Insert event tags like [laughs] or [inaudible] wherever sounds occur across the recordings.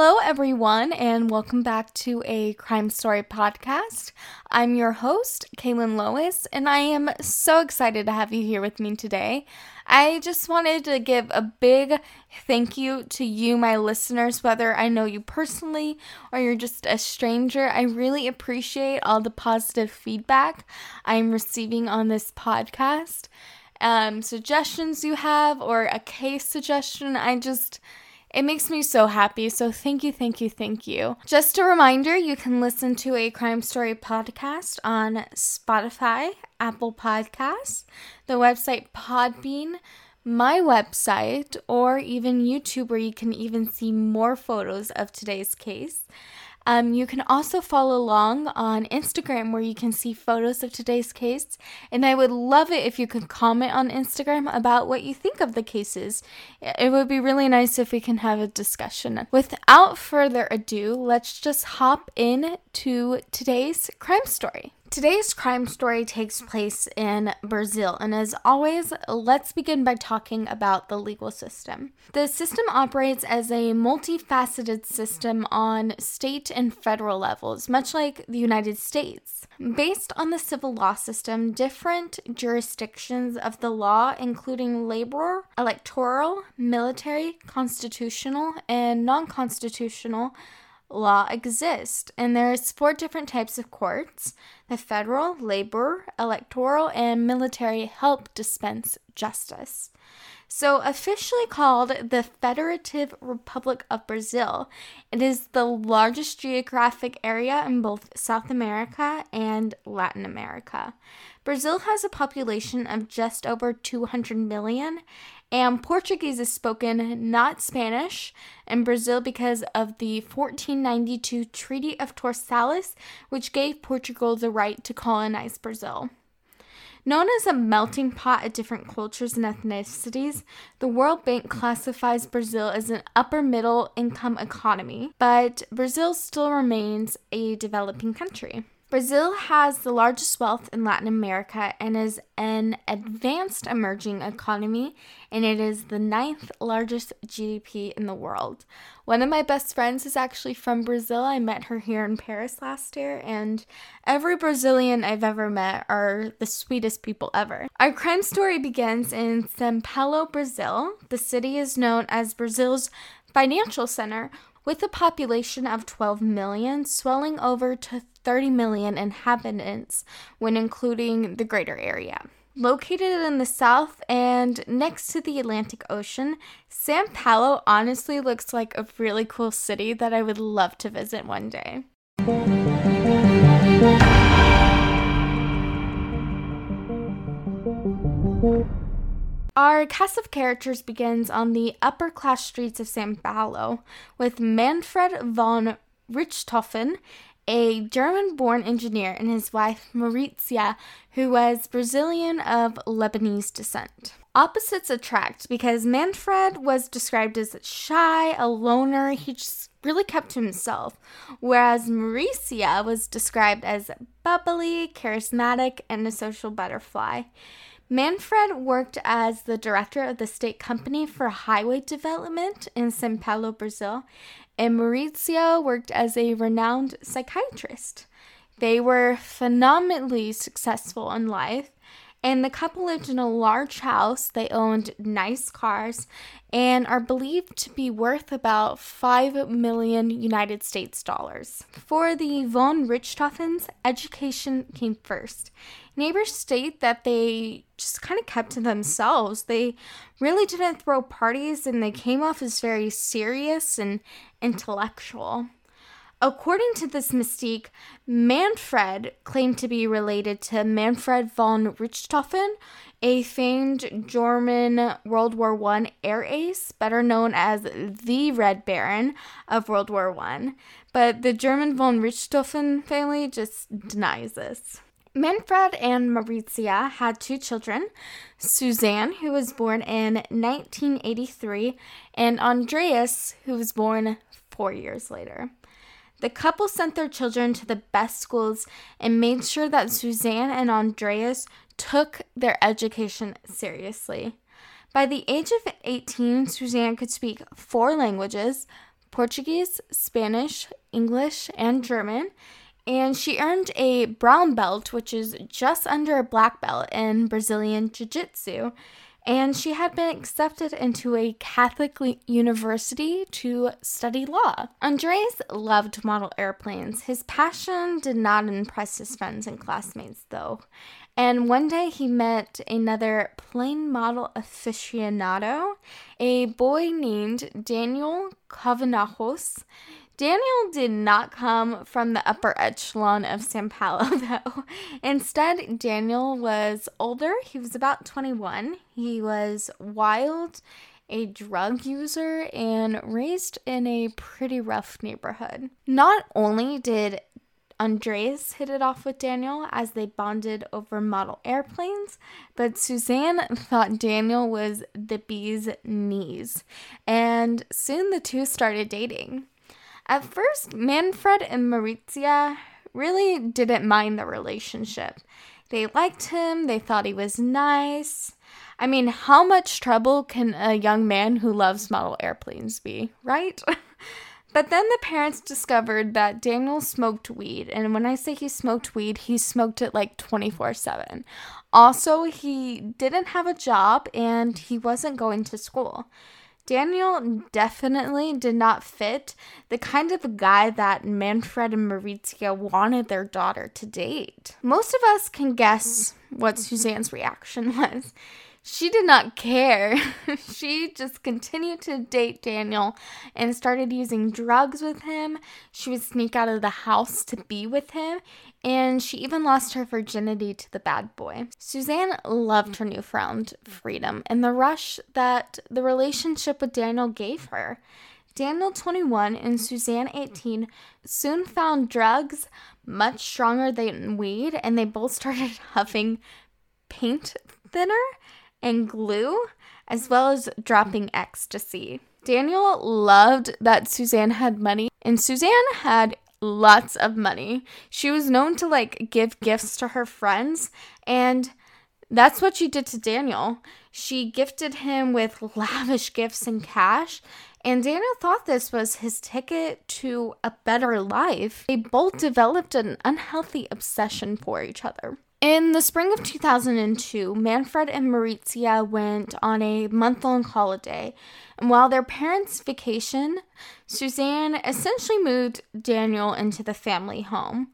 Hello, everyone, and welcome back to a crime story podcast. I'm your host, Kailin Lois, and I am so excited to have you here with me today. I just wanted to give a big thank you to you, my listeners, whether I know you personally or you're just a stranger. I really appreciate all the positive feedback I'm receiving on this podcast. Um, suggestions you have, or a case suggestion, I just it makes me so happy. So thank you, thank you, thank you. Just a reminder you can listen to a crime story podcast on Spotify, Apple Podcasts, the website Podbean, my website, or even YouTube, where you can even see more photos of today's case. Um, you can also follow along on Instagram where you can see photos of today's case. And I would love it if you could comment on Instagram about what you think of the cases. It would be really nice if we can have a discussion. Without further ado, let's just hop in to today's crime story. Today's crime story takes place in Brazil, and as always, let's begin by talking about the legal system. The system operates as a multifaceted system on state and federal levels, much like the United States. Based on the civil law system, different jurisdictions of the law, including labor, electoral, military, constitutional, and non constitutional, law exist, and there's four different types of courts. The federal, labor, electoral, and military help dispense justice. So, officially called the Federative Republic of Brazil, it is the largest geographic area in both South America and Latin America. Brazil has a population of just over 200 million and Portuguese is spoken, not Spanish, in Brazil because of the 1492 Treaty of Tordesillas, which gave Portugal the right to colonize Brazil. Known as a melting pot of different cultures and ethnicities, the World Bank classifies Brazil as an upper middle income economy, but Brazil still remains a developing country. Brazil has the largest wealth in Latin America and is an advanced emerging economy, and it is the ninth largest GDP in the world. One of my best friends is actually from Brazil. I met her here in Paris last year, and every Brazilian I've ever met are the sweetest people ever. Our crime story begins in Sao Paulo, Brazil. The city is known as Brazil's financial center, with a population of 12 million, swelling over to 30 million inhabitants when including the greater area. Located in the south and next to the Atlantic Ocean, San Paulo honestly looks like a really cool city that I would love to visit one day. Our cast of characters begins on the upper class streets of Sao Paulo with Manfred von Richthofen, a German born engineer, and his wife Marisia, who was Brazilian of Lebanese descent. Opposites attract because Manfred was described as shy, a loner, he just really kept to himself, whereas Marisia was described as bubbly, charismatic, and a social butterfly. Manfred worked as the director of the state company for highway development in Sao Paulo, Brazil, and Marisia worked as a renowned psychiatrist. They were phenomenally successful in life and the couple lived in a large house. They owned nice cars and are believed to be worth about 5 million United States dollars. For the von Richthofens, education came first. Neighbors state that they just kind of kept to themselves. They really didn't throw parties and they came off as very serious and intellectual. According to this mystique, Manfred claimed to be related to Manfred von Richthofen, a famed German World War I air ace, better known as the Red Baron of World War I. But the German von Richthofen family just denies this. Manfred and Marisia had two children Suzane, who was born in 1983, and Andreas, who was born four years later. The couple sent their children to the best schools and made sure that Suzane and Andreas took their education seriously. By the age of 18, Suzane could speak four languages, Portuguese, Spanish, English, and German. And she earned a brown belt, which is just under a black belt in Brazilian Jiu Jitsu and she had been accepted into a Catholic university to study law. Andreas loved model airplanes. His passion did not impress his friends and classmates, though. And one day he met another plane model aficionado, a boy named Daniel Cravinhos. Daniel did not come from the upper echelon of Sao Paulo, [laughs] though. Instead, Daniel was older. He was about 21. He was wild, a drug user, and raised in a pretty rough neighborhood. Not only did Andreas hit it off with Daniel as they bonded over model airplanes, but Suzane thought Daniel was the bee's knees, and soon the two started dating. At first, Manfred and Marisia really didn't mind the relationship. They liked him, they thought he was nice. I mean, how much trouble can a young man who loves model airplanes be, right? [laughs] but then the parents discovered that Daniel smoked weed, and when I say he smoked weed, he smoked it like 24 7. Also, he didn't have a job and he wasn't going to school. Daniel definitely did not fit the kind of guy that Manfred and Marisia wanted their daughter to date. Most of us can guess what Suzane's reaction [laughs] was. She did not care. [laughs] she just continued to date Daniel and started using drugs with him. She would sneak out of the house to be with him, and she even lost her virginity to the bad boy. Suzane loved her newfound freedom and the rush that the relationship with Daniel gave her. Daniel 21 and Suzane 18 soon found drugs much stronger than weed, and they both started [laughs] huffing paint thinner and glue, as well as dropping ecstasy. Daniel loved that Suzane had money, and Suzane had lots of money. She was known to like give gifts to her friends, and that's what she did to Daniel. She gifted him with lavish gifts and cash, and Daniel thought this was his ticket to a better life. They both developed an unhealthy obsession for each other. In the spring of 2002, Manfred and Marisia went on a month long holiday, and while their parents vacation, Suzane essentially moved Daniel into the family home.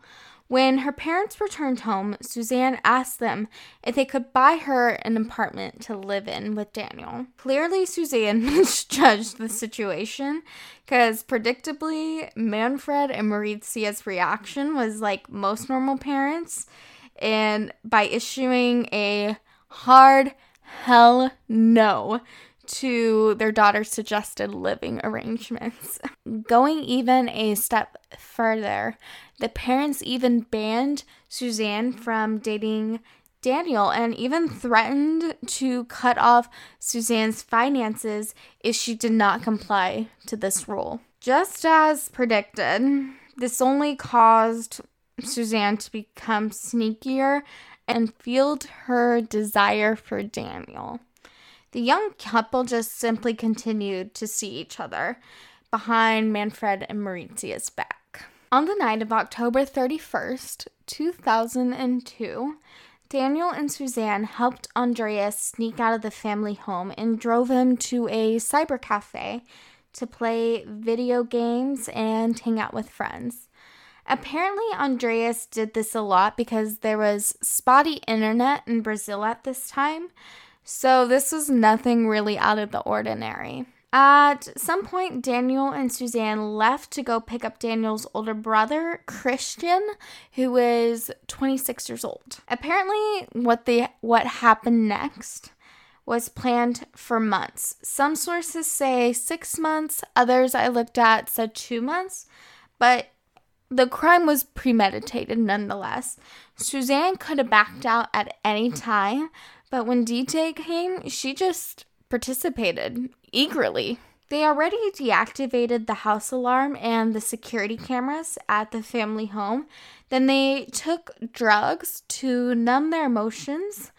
When her parents returned home, Suzane asked them if they could buy her an apartment to live in with Daniel. Clearly, Suzane [laughs] misjudged the situation because, predictably, Manfred and Marisia's reaction was like most normal parents and by issuing a hard hell no to their daughter's suggested living arrangements. [laughs] Going even a step further, the parents even banned Suzane from dating Daniel and even threatened to cut off Suzane's finances if she did not comply to this rule. Just as predicted, this only caused Suzane to become sneakier and fueled her desire for Daniel. The young couple just simply continued to see each other behind Manfred and Marisia's back. On the night of October 31st, 2002, Daniel and Suzane helped Andreas sneak out of the family home and drove him to a cyber cafe to play video games and hang out with friends. Apparently, Andreas did this a lot because there was spotty internet in Brazil at this time, so this was nothing really out of the ordinary. At some point, Daniel and Suzane left to go pick up Daniel's older brother, Christian, who was 26 years old. Apparently, what they what happened next was planned for months. Some sources say 6 months, others I looked at said 2 months, but the crime was premeditated nonetheless. Suzane could have backed out at any time, but when DJ came, she just participated eagerly. They already deactivated the house alarm and the security cameras at the family home. Then they took drugs to numb their emotions,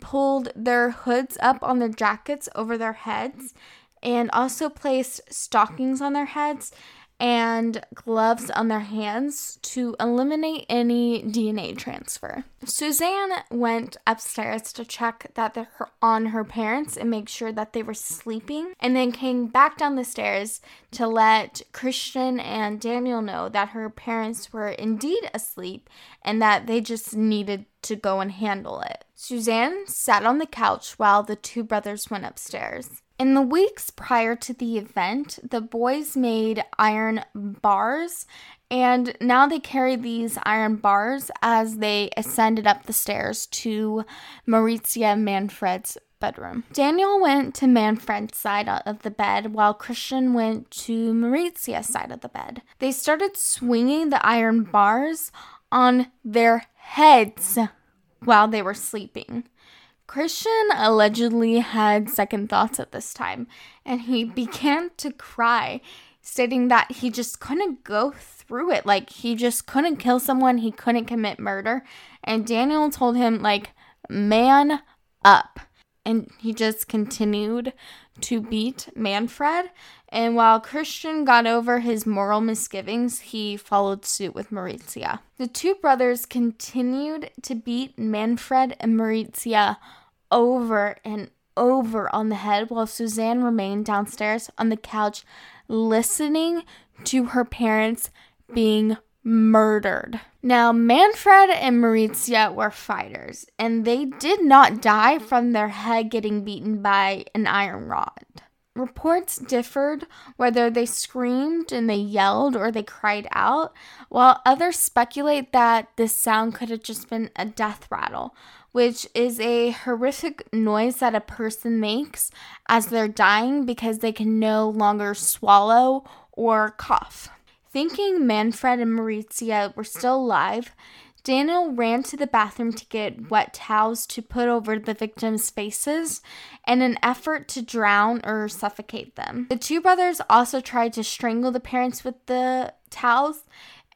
pulled their hoods up on their jackets over their heads, and also placed stockings on their heads and gloves on their hands to eliminate any DNA transfer. Suzane went upstairs to check that they're on her parents and make sure that they were sleeping, and then came back down the stairs to let Christian and Daniel know that her parents were indeed asleep and that they just needed to go and handle it. Suzane sat on the couch while the two brothers went upstairs. In the weeks prior to the event, the boys made iron bars, and now they carry these iron bars as they ascended up the stairs to Marisia Manfred's bedroom. Daniel went to Manfred's side of the bed while Christian went to Marisia's side of the bed. They started swinging the iron bars on their heads while they were sleeping. Christian allegedly had second thoughts at this time and he [laughs] began to cry, stating that he just couldn't go through it. Like, he just couldn't kill someone, he couldn't commit murder. And Daniel told him, like, man up. And he just continued to beat Manfred. And while Christian got over his moral misgivings, he followed suit with Marisia. The two brothers continued to beat Manfred and Marisia over and over on the head while Suzane remained downstairs on the couch listening to her parents being murdered. Now, Manfred and Marisia were fighters, and they did not die from their head getting beaten by an iron rod. Reports differed whether they screamed and they yelled or they cried out, while others speculate that this sound could have just been a death rattle, which is a horrific noise that a person makes as they're dying because they can no longer swallow or cough. Thinking Manfred and Marisia were still alive, Daniel ran to the bathroom to get wet towels to put over the victims' faces in an effort to drown or suffocate them. The two brothers also tried to strangle the parents with the towels,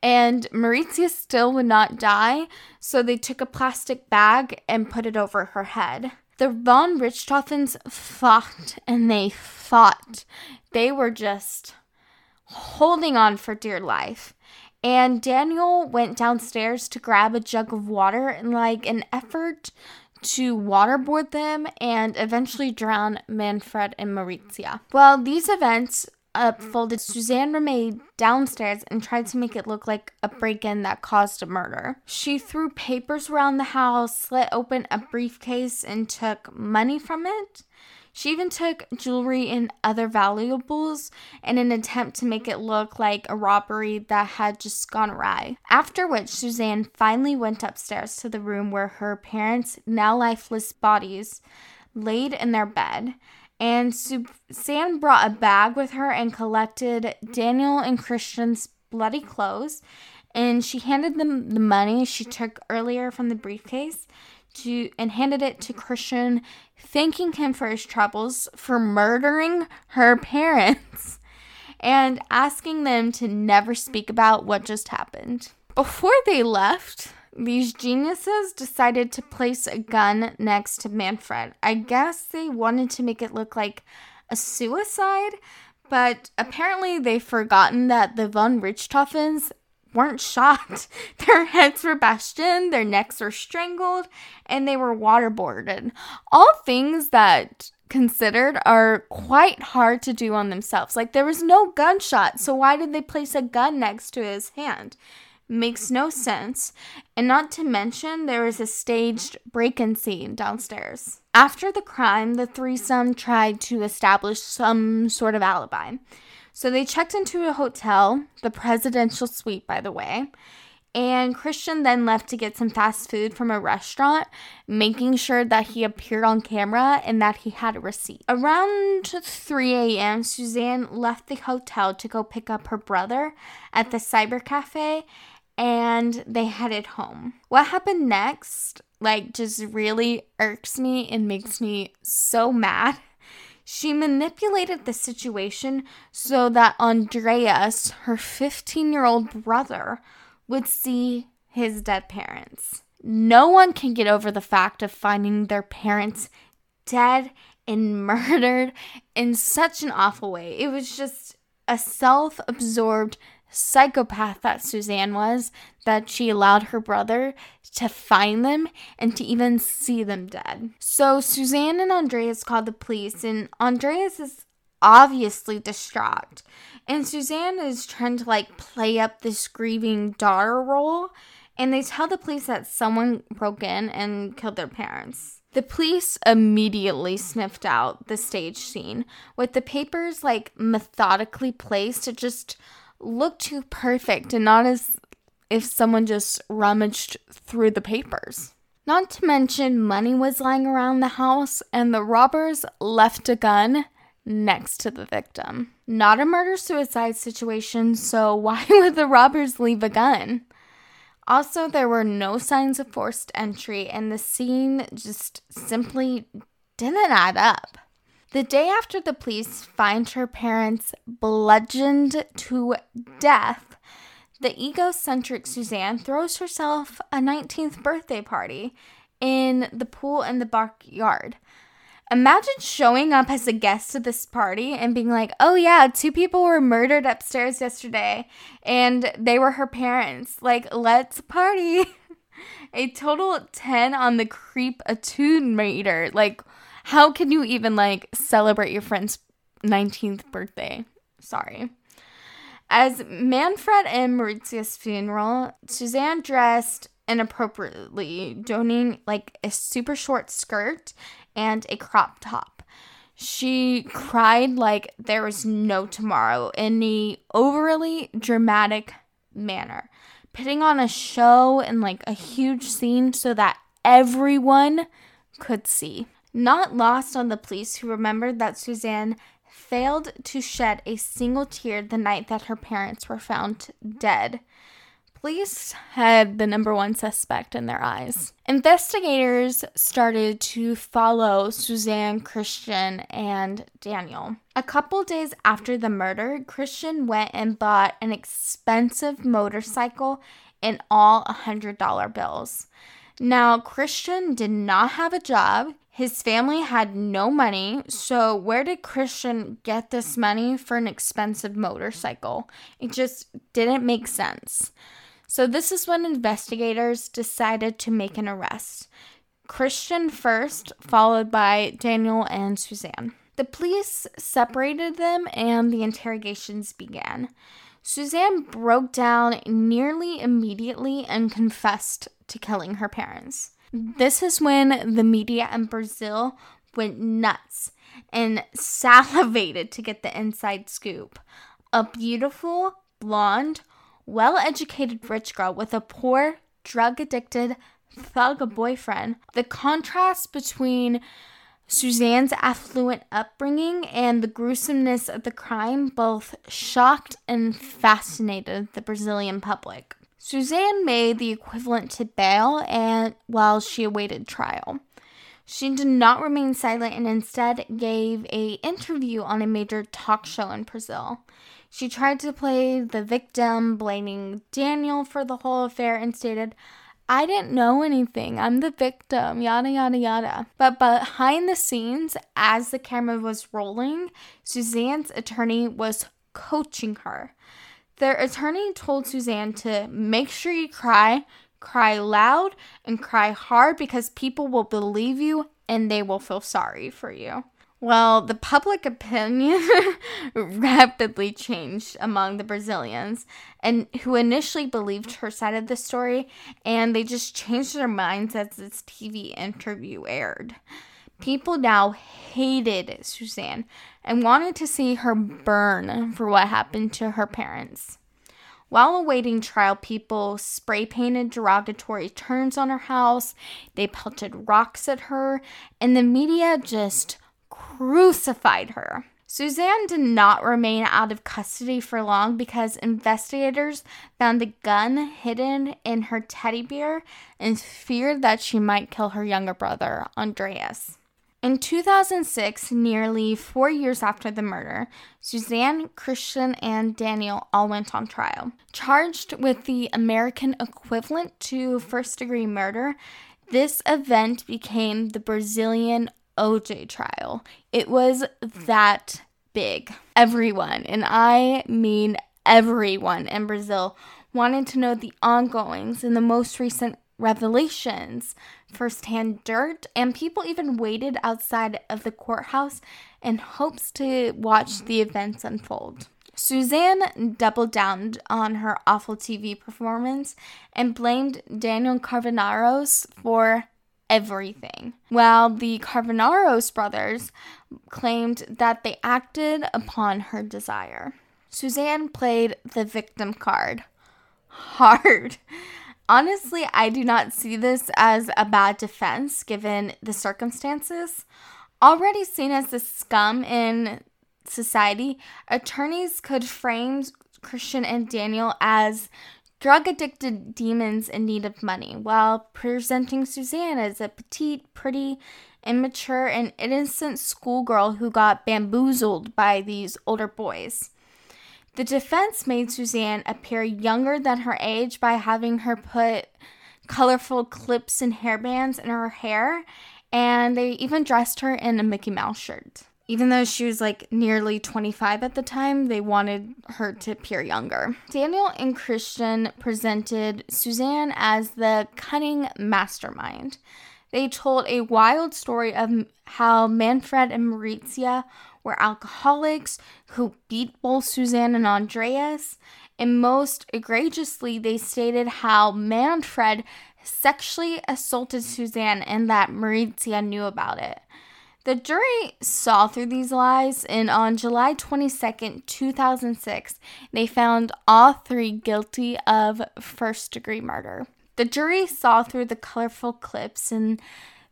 and Marisia still would not die, so they took a plastic bag and put it over her head. The von Richthofens fought and they fought. They were just holding on for dear life. And Daniel went downstairs to grab a jug of water in like an effort to waterboard them and eventually drown Manfred and Marisia. Well, these events unfolded. Suzane remained downstairs and tried to make it look like a break in that caused a murder. She threw papers around the house, slit open a briefcase, and took money from it. She even took jewelry and other valuables in an attempt to make it look like a robbery that had just gone awry. After which, Suzane finally went upstairs to the room where her parents' now lifeless bodies laid in their bed and Suzane brought a bag with her and collected Daniel and Christian's bloody clothes. And she handed them the money she took earlier from the briefcase to and handed it to Christian, thanking him for his troubles for murdering her parents [laughs] and asking them to never speak about what just happened. Before they left, these geniuses decided to place a gun next to Manfred. I guess they wanted to make it look like a suicide, but apparently they've forgotten that the von Richthofens weren't shot. [laughs] Their heads were bashed in, their necks were strangled, and they were waterboarded. All things that considered are quite hard to do on themselves. Like there was no gunshot, so why did they place a gun next to his hand? makes no sense, and not to mention there is a staged break in scene downstairs. After the crime, the threesome tried to establish some sort of alibi. So they checked into a hotel, the presidential suite, by the way, and Christian then left to get some fast food from a restaurant, making sure that he appeared on camera and that he had a receipt. Around 3 a.m., Suzane left the hotel to go pick up her brother at the cyber cafe and they headed home. What happened next, like, just really irks me and makes me so mad. [laughs] She manipulated the situation so that Andreas, her 15 year old brother, would see his dead parents. No one can get over the fact of finding their parents dead and [laughs] murdered in such an awful way. It was just a self absorbed psychopath that Suzane was that she allowed her brother to find them and to even see them dead. So Suzane and Andreas called the police, and Andreas is obviously distraught. And Suzane is trying to like play up this grieving daughter role. And they tell the police that someone broke in and killed their parents. The police immediately sniffed out the stage scene with the papers like methodically placed. It just looked too perfect and not as if someone just rummaged through the papers. Not to mention, money was lying around the house, and the robbers left a gun next to the victim. Not a murder suicide situation, so [laughs] why would the robbers leave a gun? Also, there were no signs of forced entry, and the scene just simply didn't add up. The day after the police find her parents bludgeoned to death, the egocentric Suzane throws herself a 19th birthday party in the pool in the backyard. Imagine showing up as a guest to this party and being like, oh, yeah, two people were murdered upstairs yesterday and they were her parents. Like, let's party. [laughs] a total 10 on the creep attune meter. Like, how can you even like celebrate your friend's 19th birthday? Sorry. As Manfred and Marisia's funeral, Suzane dressed inappropriately, donning like a super short skirt and a crop top. She cried like there was no tomorrow in a overly dramatic manner, putting on a show and like a huge scene so that everyone could see. Not lost on the police who remembered that Suzane failed to shed a single tear the night that her parents were found dead. Police had the number one suspect in their eyes. Investigators started to follow Suzane, Christian, and Daniel. A couple days after the murder, Christian went and bought an expensive motorcycle in all $100 bills. Now, Christian did not have a job. His family had no money, so where did Christian get this money for an expensive motorcycle? It just didn't make sense. So, this is when investigators decided to make an arrest. Christian first, followed by Daniel and Suzane. The police separated them and the interrogations began. Suzane broke down nearly immediately and confessed to killing her parents. This is when the media in Brazil went nuts and salivated to get the inside scoop. A beautiful, blonde, well educated rich girl with a poor, drug addicted thug boyfriend. The contrast between Suzane's affluent upbringing and the gruesomeness of the crime both shocked and fascinated the Brazilian public. Suzane made the equivalent to bail and while she awaited trial. She did not remain silent and instead gave a interview on a major talk show in Brazil. She tried to play the victim, blaming Daniel for the whole affair, and stated, I didn't know anything. I'm the victim, yada, yada, yada. But behind the scenes, as the camera was rolling, Suzane's attorney was coaching her. Their attorney told Suzane to make sure you cry, cry loud, and cry hard because people will believe you and they will feel sorry for you. Well, the public opinion [laughs] rapidly changed among the Brazilians and who initially believed her side of the story and they just changed their minds as this TV interview aired. People now hated Suzane and wanted to see her burn for what happened to her parents. While awaiting trial, people spray painted derogatory terms on her house, they pelted rocks at her, and the media just crucified her. Suzane did not remain out of custody for long because investigators found a gun hidden in her teddy bear and feared that she might kill her younger brother, Andreas. In 2006, nearly four years after the murder, Suzane, Christian, and Daniel all went on trial. Charged with the American equivalent to first degree murder, this event became the Brazilian OJ trial. It was that big. Everyone, and I mean everyone in Brazil, wanted to know the ongoings and the most recent revelations, firsthand dirt, and people even waited outside of the courthouse in hopes to watch the events unfold. Suzane doubled down on her awful TV performance and blamed Daniel Cravinhos for everything, while the Cravinhos brothers claimed that they acted upon her desire. Suzane played the victim card [laughs] hard. Honestly, I do not see this as a bad defense given the circumstances. Already seen as the scum in society, attorneys could frame Christian and Daniel as drug addicted demons in need of money, while presenting Suzane as a petite, pretty, immature, and innocent schoolgirl who got bamboozled by these older boys. The defense made Suzane appear younger than her age by having her put colorful clips and hairbands in her hair, and they even dressed her in a Mickey Mouse shirt. Even though she was like nearly 25 at the time, they wanted her to appear younger. Daniel and Christian presented Suzane as the cunning mastermind. They told a wild story of how Manfred and Marisia were alcoholics who beat both Suzane and Andreas. And most egregiously, they stated how Manfred sexually assaulted Suzane and that Marisia knew about it. The jury saw through these lies, and on July 22nd, 2006, they found all three guilty of first degree murder. The jury saw through the colorful clips and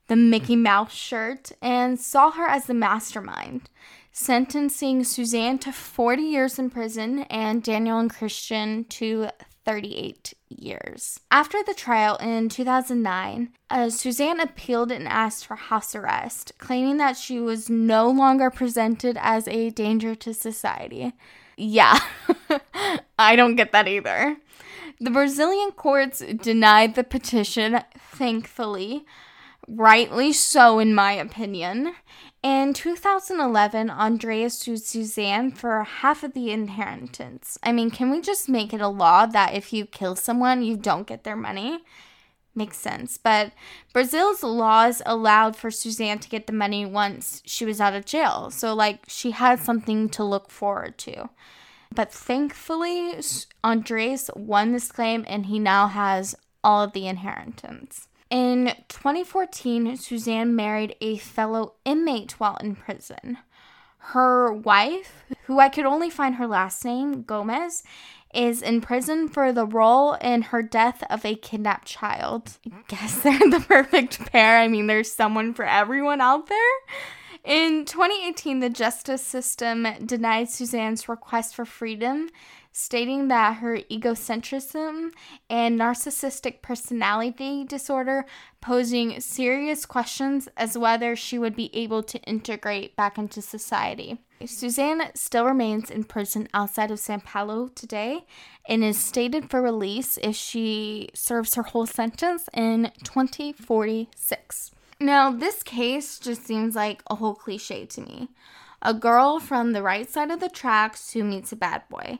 the Mickey Mouse shirt and saw her as the mastermind sentencing Suzane to 40 years in prison and Daniel and Christian to 38 years. After the trial in 2009, uh, Suzane appealed and asked for house arrest, claiming that she was no longer presented as a danger to society. Yeah, [laughs] I don't get that either. The Brazilian courts denied the petition, thankfully, rightly so, in my opinion. In 2011, Andreas sued Suzane for half of the inheritance. I mean, can we just make it a law that if you kill someone, you don't get their money? Makes sense. But Brazil's laws allowed for Suzane to get the money once she was out of jail. So, like, she had something to look forward to. But thankfully, Andres won this claim and he now has all of the inheritance. In 2014, Suzane married a fellow inmate while in prison. Her wife, who I could only find her last name, Gomez, is in prison for the role in her death of a kidnapped child. I guess [laughs] they're the perfect pair. I mean, there's someone for everyone out there. In 2018, the justice system denied Suzane's request for freedom stating that her egocentrism and narcissistic personality disorder posing serious questions as whether she would be able to integrate back into society. Suzane still remains in prison outside of Sao Paulo today and is stated for release if she serves her whole sentence in 2046. Now, this case just seems like a whole cliche to me. A girl from the right side of the tracks who meets a bad boy.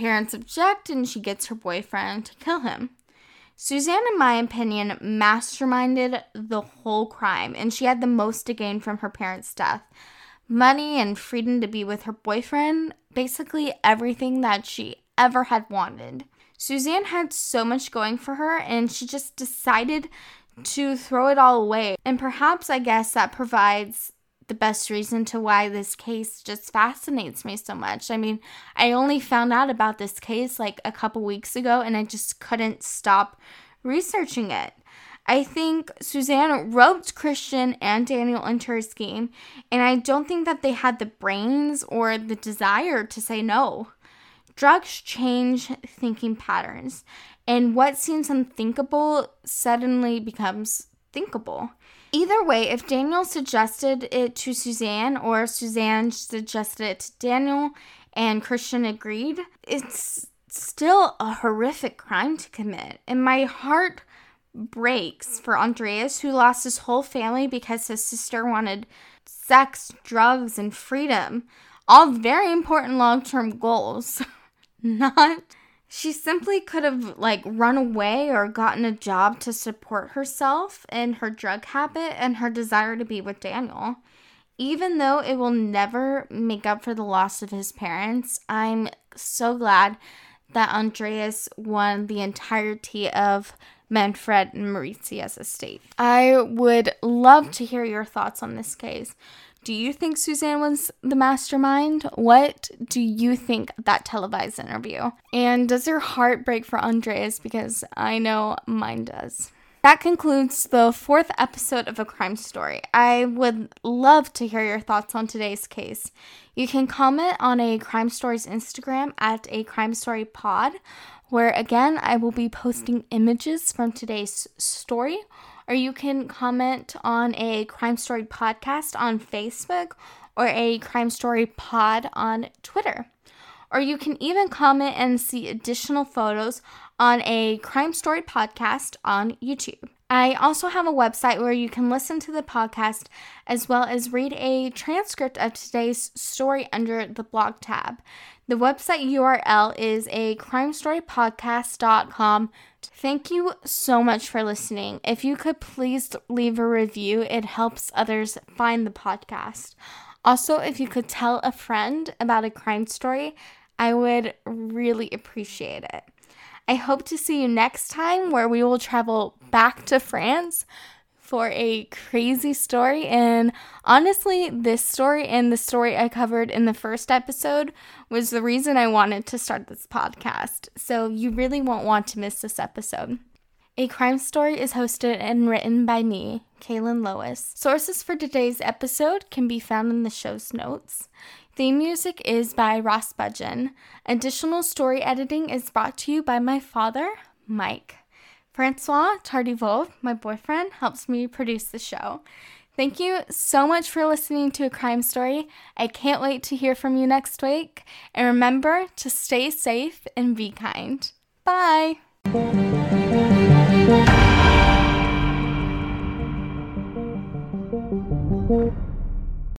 Parents object and she gets her boyfriend to kill him. Suzane, in my opinion, masterminded the whole crime and she had the most to gain from her parents' death money and freedom to be with her boyfriend, basically everything that she ever had wanted. Suzane had so much going for her and she just decided to throw it all away. And perhaps I guess that provides the best reason to why this case just fascinates me so much. I mean, I only found out about this case like a couple weeks ago and I just couldn't stop researching it. I think Suzane roped Christian and Daniel into her scheme, and I don't think that they had the brains or the desire to say no. Drugs change thinking patterns, and what seems unthinkable suddenly becomes thinkable. Either way, if Daniel suggested it to Suzane or Suzane suggested it to Daniel and Christian agreed, it's still a horrific crime to commit. And my heart breaks for Andreas, who lost his whole family because his sister wanted sex, drugs, and freedom. All very important long term goals. [laughs] Not. She simply could have, like, run away or gotten a job to support herself and her drug habit and her desire to be with Daniel. Even though it will never make up for the loss of his parents, I'm so glad that Andreas won the entirety of Manfred and Marisia's estate. I would love to hear your thoughts on this case. Do you think Suzane was the mastermind? What do you think of that televised interview? And does your heart break for Andreas? Because I know mine does. That concludes the fourth episode of A Crime Story. I would love to hear your thoughts on today's case. You can comment on A Crime Story's Instagram at A Crime Story Pod, where again I will be posting images from today's story, or you can comment on A Crime Story podcast on Facebook or A Crime Story Pod on Twitter. Or you can even comment and see additional photos on a crime story podcast on YouTube. I also have a website where you can listen to the podcast as well as read a transcript of today's story under the blog tab. The website URL is a crimestorypodcast.com. Thank you so much for listening. If you could please leave a review, it helps others find the podcast. Also, if you could tell a friend about a crime story, I would really appreciate it. I hope to see you next time where we will travel back to France for a crazy story. And honestly, this story and the story I covered in the first episode was the reason I wanted to start this podcast. So you really won't want to miss this episode. A Crime Story is hosted and written by me, Kailin Lois. Sources for today's episode can be found in the show's notes. Theme music is by Ross Budgeon. Additional story editing is brought to you by my father, Mike. Francois Tardivaux, my boyfriend, helps me produce the show. Thank you so much for listening to a crime story. I can't wait to hear from you next week. And remember to stay safe and be kind. Bye.